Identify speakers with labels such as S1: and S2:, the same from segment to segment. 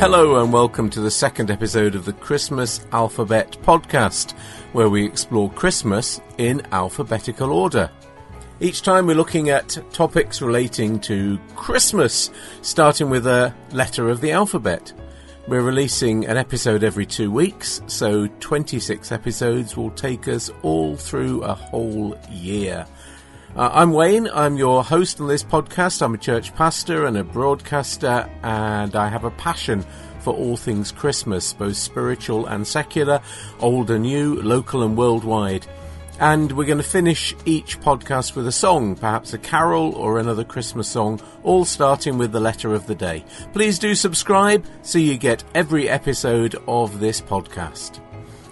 S1: Hello and welcome to the second episode of the Christmas Alphabet podcast, where we explore Christmas in alphabetical order. Each time we're looking at topics relating to Christmas, starting with a letter of the alphabet. We're releasing an episode every two weeks, so 26 episodes will take us all through a whole year. Uh, I'm Wayne. I'm your host on this podcast. I'm a church pastor and a broadcaster, and I have a passion for all things Christmas, both spiritual and secular, old and new, local and worldwide. And we're going to finish each podcast with a song, perhaps a carol or another Christmas song, all starting with the letter of the day. Please do subscribe so you get every episode of this podcast.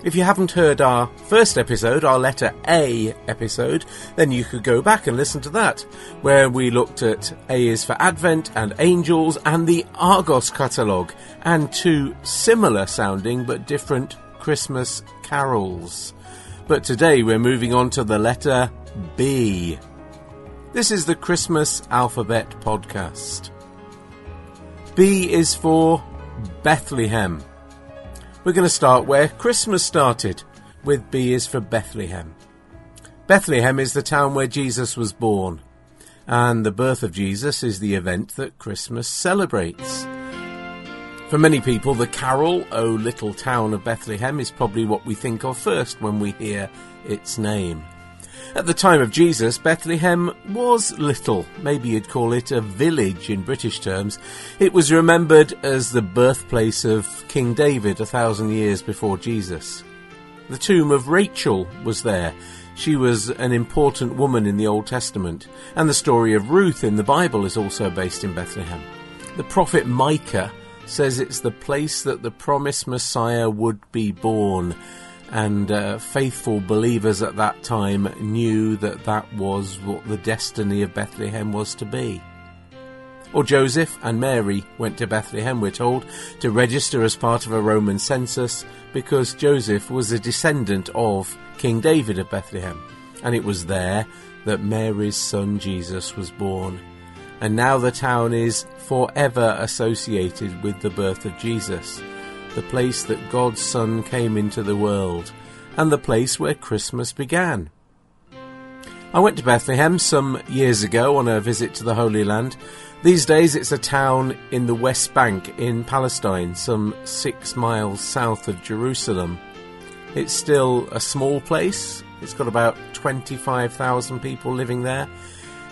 S1: If you haven't heard our first episode, our letter A episode, then you could go back and listen to that, where we looked at A is for Advent and Angels and the Argos catalogue, and two similar sounding but different Christmas carols. But today we're moving on to the letter B. This is the Christmas Alphabet Podcast. B is for Bethlehem. We're going to start where Christmas started, with B is for Bethlehem. Bethlehem is the town where Jesus was born, and the birth of Jesus is the event that Christmas celebrates. For many people, the carol, O Little Town of Bethlehem, is probably what we think of first when we hear its name. At the time of Jesus, Bethlehem was little. Maybe you'd call it a village in British terms. It was remembered as the birthplace of King David a thousand years before Jesus. The tomb of Rachel was there. She was an important woman in the Old Testament, and the story of Ruth in the Bible is also based in Bethlehem. The prophet Micah says it's the place that the promised Messiah would be born and uh, faithful believers at that time knew that that was what the destiny of Bethlehem was to be. Or Joseph and Mary went to Bethlehem, we're told, to register as part of a Roman census because Joseph was a descendant of King David of Bethlehem, and it was there that Mary's son Jesus was born. And now the town is forever associated with the birth of Jesus the place that God's Son came into the world, and the place where Christmas began. I went to Bethlehem some years ago on a visit to the Holy Land. These days it's a town in the West Bank in Palestine, some six miles south of Jerusalem. It's still a small place. It's got about 25,000 people living there.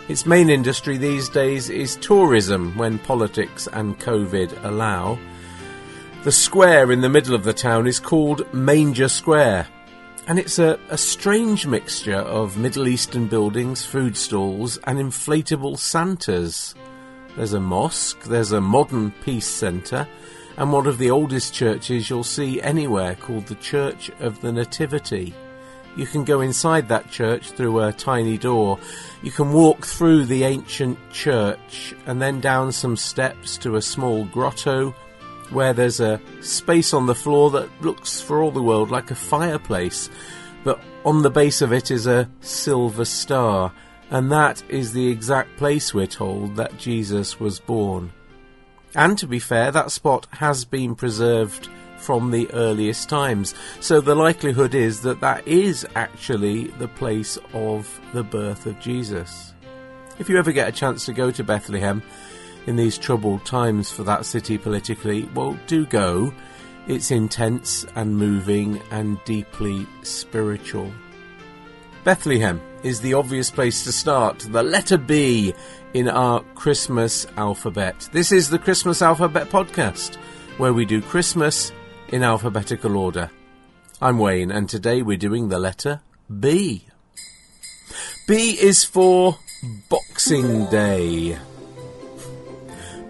S1: Its main industry these days is tourism when politics and COVID allow. The square in the middle of the town is called Manger Square, and it's a, a strange mixture of Middle Eastern buildings, food stalls, and inflatable Santas. There's a mosque, there's a modern peace centre, and one of the oldest churches you'll see anywhere called the Church of the Nativity. You can go inside that church through a tiny door. You can walk through the ancient church and then down some steps to a small grotto where there's a space on the floor that looks for all the world like a fireplace, but on the base of it is a silver star, and that is the exact place, we're told, that Jesus was born. And to be fair, that spot has been preserved from the earliest times, so the likelihood is that that is actually the place of the birth of Jesus. If you ever get a chance to go to Bethlehem, in these troubled times for that city politically, well, do go. It's intense and moving and deeply spiritual. Bethlehem is the obvious place to start, the letter B in our Christmas alphabet. This is the Christmas Alphabet Podcast, where we do Christmas in alphabetical order. I'm Wayne, and today we're doing the letter B. B is for Boxing Day.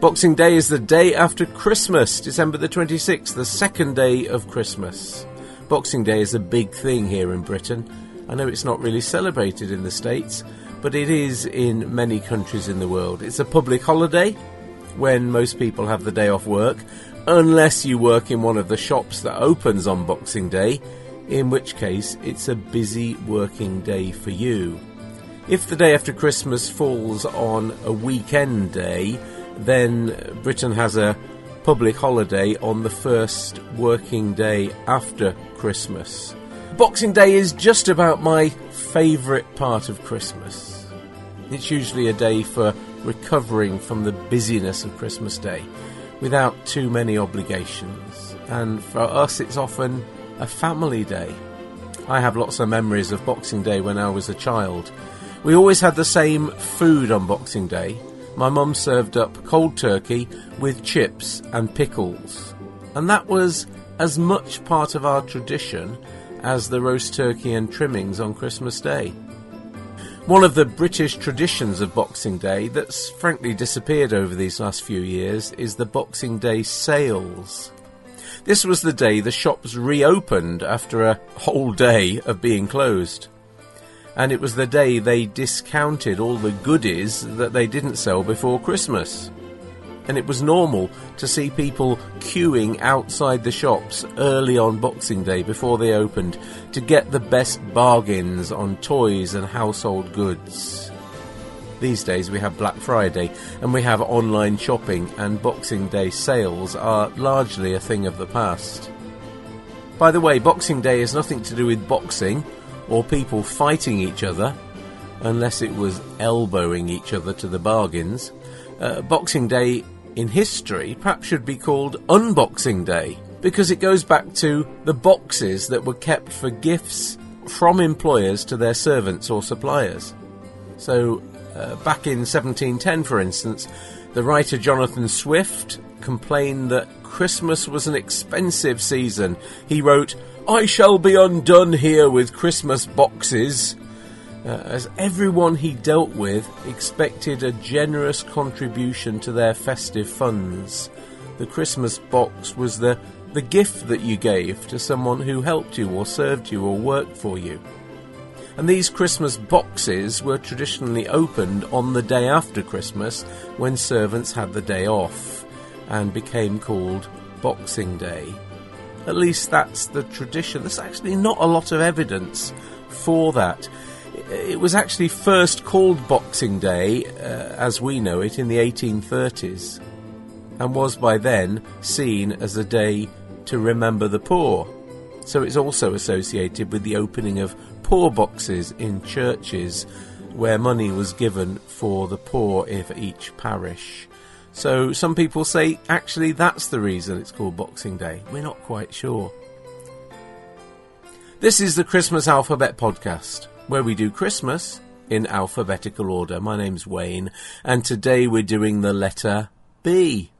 S1: Boxing Day is the day after Christmas, December the 26th, the second day of Christmas. Boxing Day is a big thing here in Britain. I know it's not really celebrated in the States, but it is in many countries in the world. It's a public holiday when most people have the day off work, unless you work in one of the shops that opens on Boxing Day, in which case it's a busy working day for you. If the day after Christmas falls on a weekend day, then Britain has a public holiday on the first working day after Christmas. Boxing Day is just about my favourite part of Christmas. It's usually a day for recovering from the busyness of Christmas Day without too many obligations, and for us it's often a family day. I have lots of memories of Boxing Day when I was a child. We always had the same food on Boxing Day. My mum served up cold turkey with chips and pickles. And that was as much part of our tradition as the roast turkey and trimmings on Christmas Day. One of the British traditions of Boxing Day that's frankly disappeared over these last few years is the Boxing Day sales. This was the day the shops reopened after a whole day of being closed. And it was the day they discounted all the goodies that they didn't sell before Christmas and it was normal to see people queuing outside the shops early on Boxing Day before they opened to get the best bargains on toys and household goods. These days we have Black Friday and we have online shopping, and Boxing Day sales are largely a thing of the past. By the way, Boxing Day has nothing to do with boxing or people fighting each other, unless it was elbowing each other to the bargains. Uh, Boxing Day in history perhaps should be called Unboxing Day because it goes back to the boxes that were kept for gifts from employers to their servants or suppliers. So, uh, back in 1710, for instance, the writer Jonathan Swift complained that Christmas was an expensive season. He wrote, I shall be undone here with Christmas boxes uh, as everyone he dealt with expected a generous contribution to their festive funds. The Christmas box was the, the gift that you gave to someone who helped you or served you or worked for you. And these Christmas boxes were traditionally opened on the day after Christmas when servants had the day off and became called Boxing Day. At least that's the tradition. There's actually not a lot of evidence for that it was actually first called Boxing Day, uh, as we know it, in the 1830s, and was by then seen as a day to remember the poor. So it's also associated with the opening of poor boxes in churches where money was given for the poor of each parish. So some people say actually that's the reason it's called Boxing Day. We're not quite sure. This is the Christmas Alphabet Podcast where we do Christmas in alphabetical order. My name's Wayne, and today we're doing the letter B.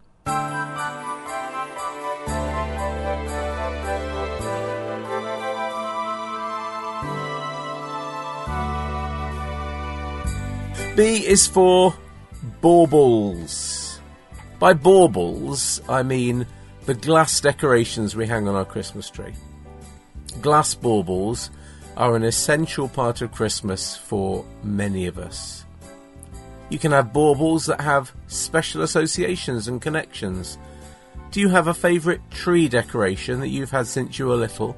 S1: B is for baubles. By baubles, I mean the glass decorations we hang on our Christmas tree. Glass baubles are an essential part of Christmas for many of us. You can have baubles that have special associations and connections. Do you have a favourite tree decoration that you've had since you were little?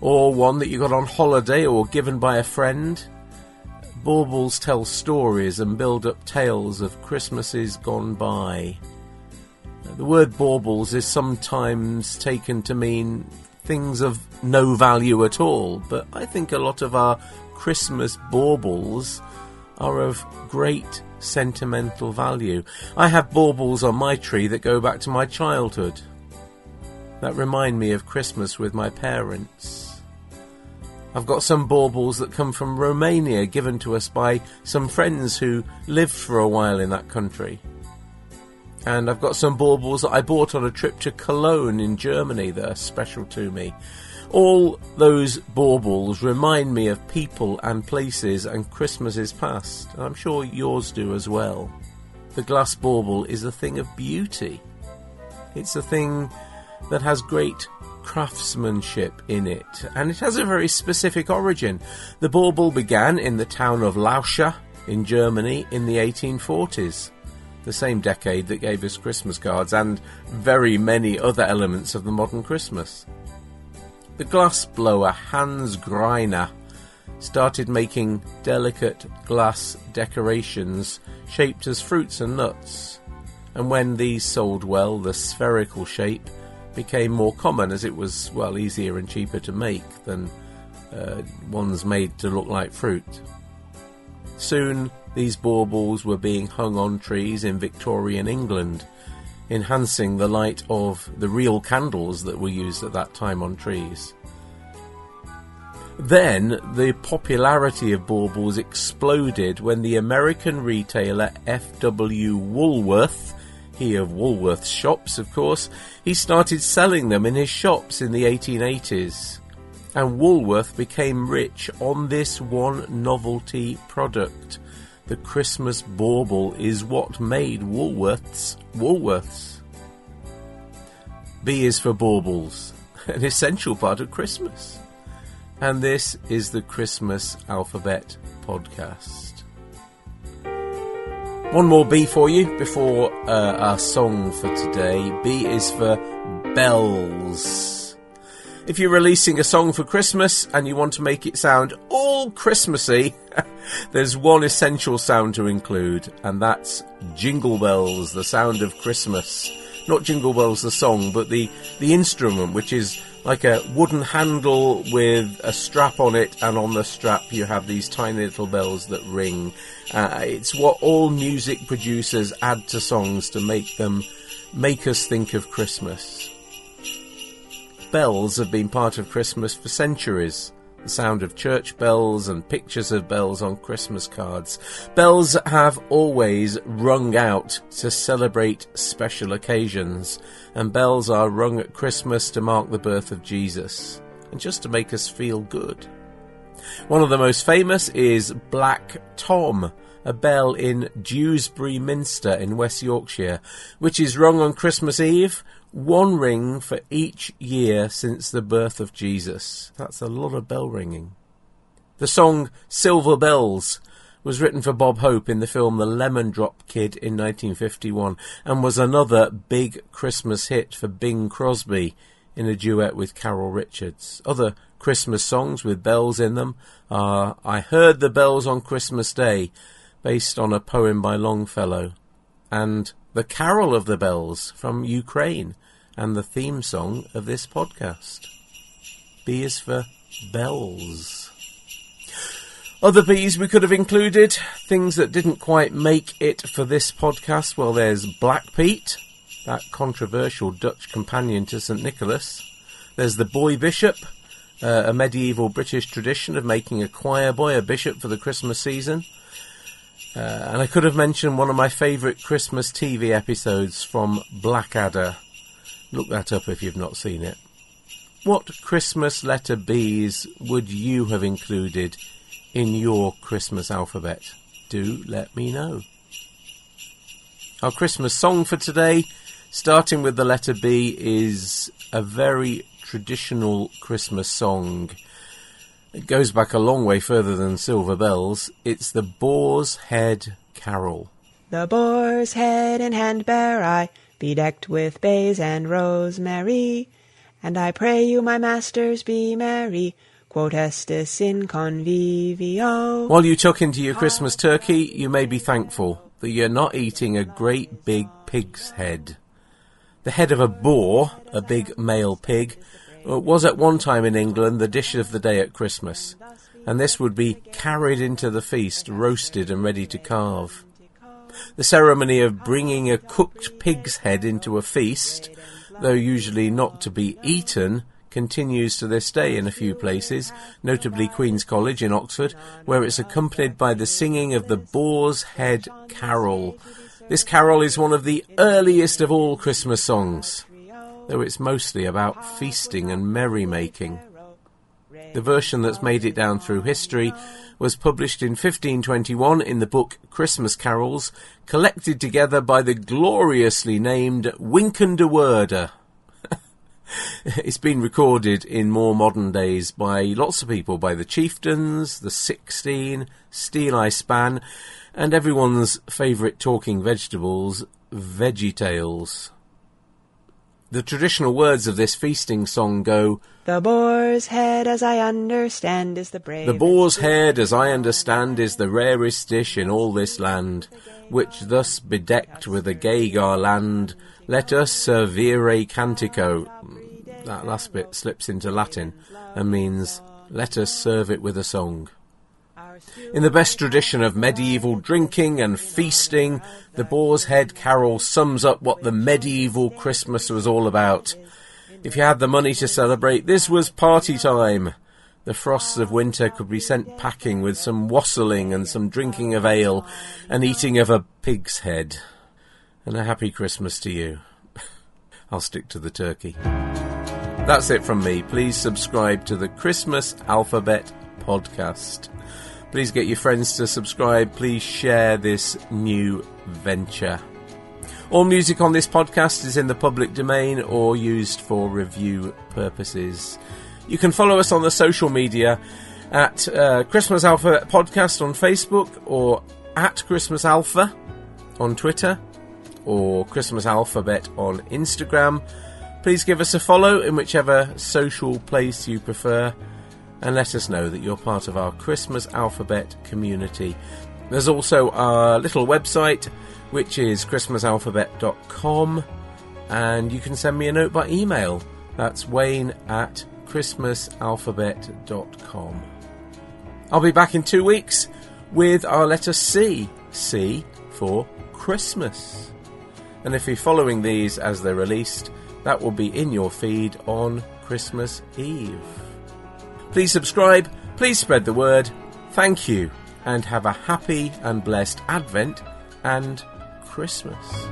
S1: Or one that you got on holiday or given by a friend? Baubles tell stories and build up tales of Christmases gone by. The word baubles is sometimes taken to mean things of no value at all, but I think a lot of our Christmas baubles are of great sentimental value. I have baubles on my tree that go back to my childhood, that remind me of Christmas with my parents. I've got some baubles that come from Romania given to us by some friends who lived for a while in that country. And I've got some baubles that I bought on a trip to Cologne in Germany that are special to me. All those baubles remind me of people and places and Christmases past, and I'm sure yours do as well. The glass bauble is a thing of beauty. It's a thing that has great craftsmanship in it, and it has a very specific origin. The bauble began in the town of Lauscha in Germany in the 1840s the same decade that gave us Christmas cards and very many other elements of the modern Christmas. The glassblower Hans Greiner started making delicate glass decorations shaped as fruits and nuts, and when these sold well, the spherical shape became more common as it was, well, easier and cheaper to make than uh, ones made to look like fruit. Soon, these baubles were being hung on trees in Victorian England, enhancing the light of the real candles that were used at that time on trees. Then the popularity of baubles exploded when the American retailer F.W. Woolworth, he of Woolworth's shops, of course, he started selling them in his shops in the 1880s. And Woolworth became rich on this one novelty product. The Christmas bauble is what made Woolworths Woolworths. B is for baubles, an essential part of Christmas. And this is the Christmas Alphabet Podcast. One more B for you before uh, our song for today. B is for bells. If you're releasing a song for Christmas and you want to make it sound all Christmassy, there's one essential sound to include, and that's jingle bells, the sound of Christmas. Not jingle bells, the song, but the, the instrument, which is like a wooden handle with a strap on it, and on the strap you have these tiny little bells that ring. Uh, it's what all music producers add to songs to make them make us think of Christmas. Bells have been part of Christmas for centuries the sound of church bells and pictures of bells on Christmas cards. Bells have always rung out to celebrate special occasions, and bells are rung at Christmas to mark the birth of Jesus, and just to make us feel good. One of the most famous is Black Tom, a bell in Dewsbury Minster in West Yorkshire, which is rung on Christmas Eve one ring for each year since the birth of Jesus. That's a lot of bell ringing. The song Silver Bells was written for Bob Hope in the film The Lemon Drop Kid in 1951 and was another big Christmas hit for Bing Crosby in a duet with Carol Richards. Other Christmas songs with bells in them are I Heard the Bells on Christmas Day, based on a poem by Longfellow, and The Carol of the Bells from Ukraine, and the theme song of this podcast. B is for bells. Other B's we could have included, things that didn't quite make it for this podcast. Well, there's Black Pete, that controversial Dutch companion to St. Nicholas. There's the Boy Bishop, uh, a medieval British tradition of making a choir boy a bishop for the Christmas season. Uh, and I could have mentioned one of my favourite Christmas TV episodes from Blackadder, Look that up if you've not seen it. What Christmas letter B's would you have included in your Christmas alphabet? Do let me know. Our Christmas song for today, starting with the letter B, is a very traditional Christmas song. It goes back a long way further than Silver Bells. It's the Boar's Head Carol.
S2: The boar's head in hand bear I, bedecked with bays and rosemary. And I pray you, my masters, be merry. Quod estis in convivio.
S1: While you tuck into your Christmas turkey, you may be thankful that you're not eating a great big pig's head. The head of a boar, a big male pig, was at one time in England the dish of the day at Christmas, and this would be carried into the feast, roasted and ready to carve. The ceremony of bringing a cooked pig's head into a feast, though usually not to be eaten, continues to this day in a few places, notably Queen's College in Oxford, where it's accompanied by the singing of the Boar's Head Carol. This carol is one of the earliest of all Christmas songs, though it's mostly about feasting and merrymaking. The version that's made it down through history was published in 1521 in the book Christmas Carols, collected together by the gloriously named Wynkyn de Worde. it's been recorded in more modern days by lots of people, by the Chieftains, the Sixteen, Steeleye Span, and everyone's favourite talking vegetables, VeggieTales. The traditional words of this feasting song go,
S2: The boar's head, as I understand, is the brave.
S1: The boar's head, as I understand, is the rarest dish in all this land, which thus bedecked with a gay garland, let us servire cantico. That last bit slips into Latin and means, let us serve it with a song. In the best tradition of medieval drinking and feasting, the Boar's Head Carol sums up what the medieval Christmas was all about. If you had the money to celebrate, this was party time. The frosts of winter could be sent packing with some wassailing and some drinking of ale and eating of a pig's head. And a happy Christmas to you. I'll stick to the turkey. That's it from me. Please subscribe to the Christmas Alphabet podcast. Please get your friends to subscribe. Please share this new venture. All music on this podcast is in the public domain or used for review purposes. You can follow us on the social media at uh, Christmas Alpha Podcast on Facebook or at Christmas Alpha on Twitter or Christmas Alphabet on Instagram. Please give us a follow in whichever social place you prefer and let us know that you're part of our Christmas Alphabet community. There's also our little website, which is christmasalphabet.com, and you can send me a note by email. That's wayne at christmasalphabet.com. I'll be back in two weeks with our letter C. C for Christmas. And if you're following these as they're released, that will be in your feed on Christmas Eve. Please subscribe, please spread the word. Thank you, and have a happy and blessed Advent and Christmas.